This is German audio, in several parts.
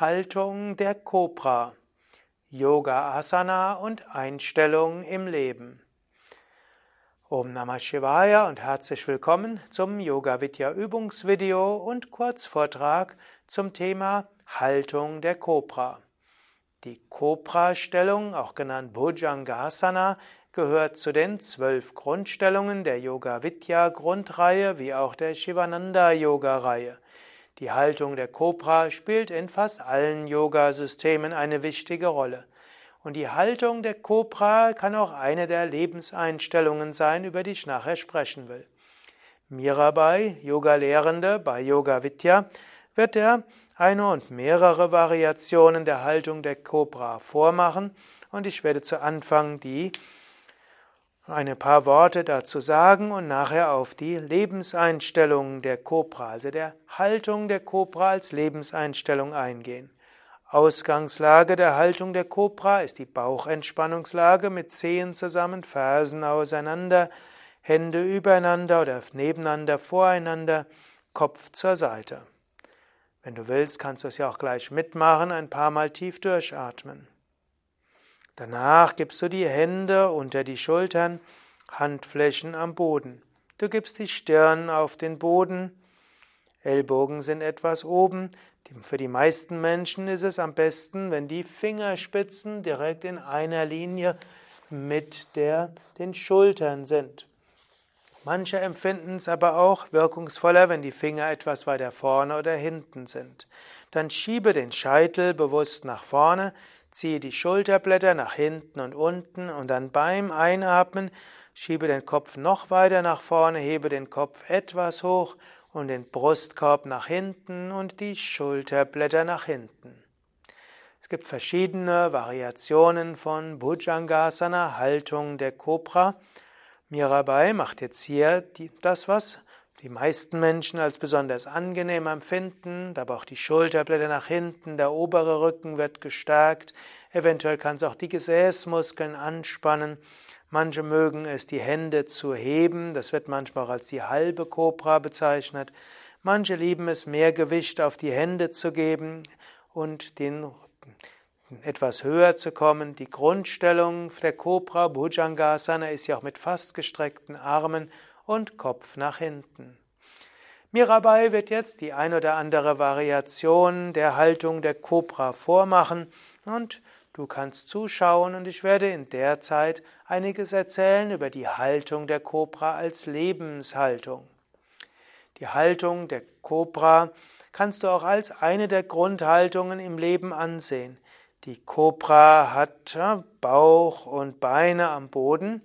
Haltung der Kobra, Yoga Asana und Einstellung im Leben. Om Namah Shivaya und herzlich willkommen zum Yoga Vidya Übungsvideo und Kurzvortrag zum Thema Haltung der Kobra. Die Kobra-Stellung, auch genannt Bhujangasana, gehört zu den zwölf Grundstellungen der Yoga Vidya Grundreihe wie auch der Shivananda Yoga Reihe. Die Haltung der Kobra spielt in fast allen Yoga-Systemen eine wichtige Rolle. Und die Haltung der Kobra kann auch eine der Lebenseinstellungen sein, über die ich nachher sprechen will. Mirabai, Yoga-Lehrende bei Yoga Vidya, wird er eine und mehrere Variationen der Haltung der Kobra vormachen und ich werde zu Anfang die ein paar Worte dazu sagen und nachher auf die Lebenseinstellung der Kobra, also der Haltung der Kobra als Lebenseinstellung eingehen. Ausgangslage der Haltung der Kobra ist die Bauchentspannungslage mit Zehen zusammen, Fersen auseinander, Hände übereinander oder nebeneinander, voreinander, Kopf zur Seite. Wenn du willst, kannst du es ja auch gleich mitmachen, ein paar Mal tief durchatmen. Danach gibst du die Hände unter die Schultern, Handflächen am Boden. Du gibst die Stirn auf den Boden, Ellbogen sind etwas oben. Für die meisten Menschen ist es am besten, wenn die Fingerspitzen direkt in einer Linie mit der, den Schultern sind. Manche empfinden es aber auch wirkungsvoller, wenn die Finger etwas weiter vorne oder hinten sind. Dann schiebe den Scheitel bewusst nach vorne, Ziehe die Schulterblätter nach hinten und unten und dann beim Einatmen schiebe den Kopf noch weiter nach vorne, hebe den Kopf etwas hoch und den Brustkorb nach hinten und die Schulterblätter nach hinten. Es gibt verschiedene Variationen von Bhujangasana, Haltung der Kobra. Mirabai macht jetzt hier das, was die meisten Menschen als besonders angenehm empfinden, aber auch die Schulterblätter nach hinten, der obere Rücken wird gestärkt, eventuell kann es auch die Gesäßmuskeln anspannen. Manche mögen es, die Hände zu heben, das wird manchmal auch als die halbe Kobra bezeichnet. Manche lieben es, mehr Gewicht auf die Hände zu geben und den etwas höher zu kommen. Die Grundstellung der Kobra Bhujangasana ist ja auch mit fast gestreckten Armen und Kopf nach hinten. Mirabai wird jetzt die ein oder andere Variation der Haltung der Kobra vormachen und du kannst zuschauen und ich werde in der Zeit einiges erzählen über die Haltung der Kobra als Lebenshaltung. Die Haltung der Kobra kannst du auch als eine der Grundhaltungen im Leben ansehen. Die Kobra hat Bauch und Beine am Boden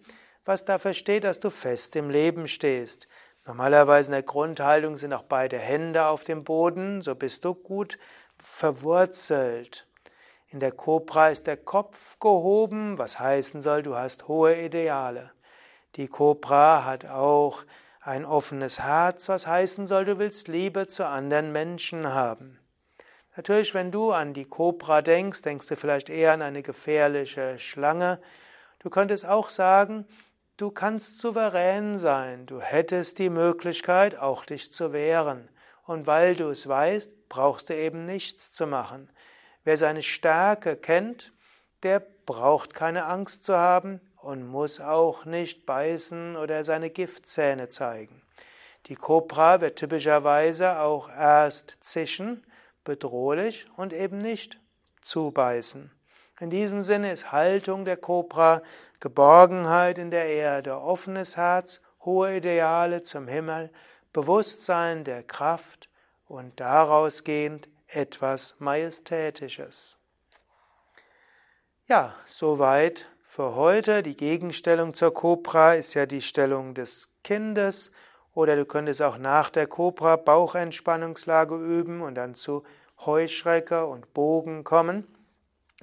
was dafür steht, dass du fest im Leben stehst. Normalerweise in der Grundhaltung sind auch beide Hände auf dem Boden, so bist du gut verwurzelt. In der Kobra ist der Kopf gehoben, was heißen soll, du hast hohe Ideale. Die Kobra hat auch ein offenes Herz, was heißen soll, du willst Liebe zu anderen Menschen haben. Natürlich, wenn du an die Kobra denkst, denkst du vielleicht eher an eine gefährliche Schlange. Du könntest auch sagen, Du kannst souverän sein, du hättest die Möglichkeit, auch dich zu wehren. Und weil du es weißt, brauchst du eben nichts zu machen. Wer seine Stärke kennt, der braucht keine Angst zu haben und muss auch nicht beißen oder seine Giftzähne zeigen. Die Kobra wird typischerweise auch erst zischen, bedrohlich und eben nicht zubeißen. In diesem Sinne ist Haltung der Kobra Geborgenheit in der Erde, offenes Herz, hohe Ideale zum Himmel, Bewusstsein der Kraft und daraus gehend etwas Majestätisches. Ja, soweit für heute. Die Gegenstellung zur Kobra ist ja die Stellung des Kindes oder du könntest auch nach der Kobra Bauchentspannungslage üben und dann zu Heuschrecke und Bogen kommen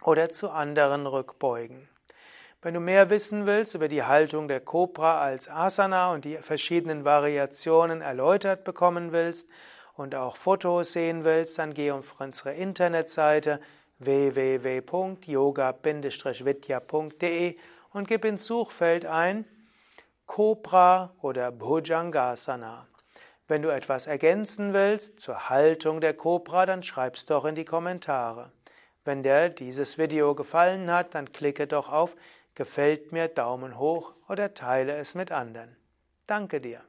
oder zu anderen Rückbeugen. Wenn du mehr wissen willst über die Haltung der Kobra als Asana und die verschiedenen Variationen erläutert bekommen willst und auch Fotos sehen willst, dann geh auf unsere Internetseite www.yoga-vidya.de und gib ins Suchfeld ein Cobra oder Bhujangasana. Wenn du etwas ergänzen willst zur Haltung der Kobra, dann schreib's doch in die Kommentare. Wenn dir dieses Video gefallen hat, dann klicke doch auf Gefällt mir Daumen hoch oder teile es mit anderen. Danke dir.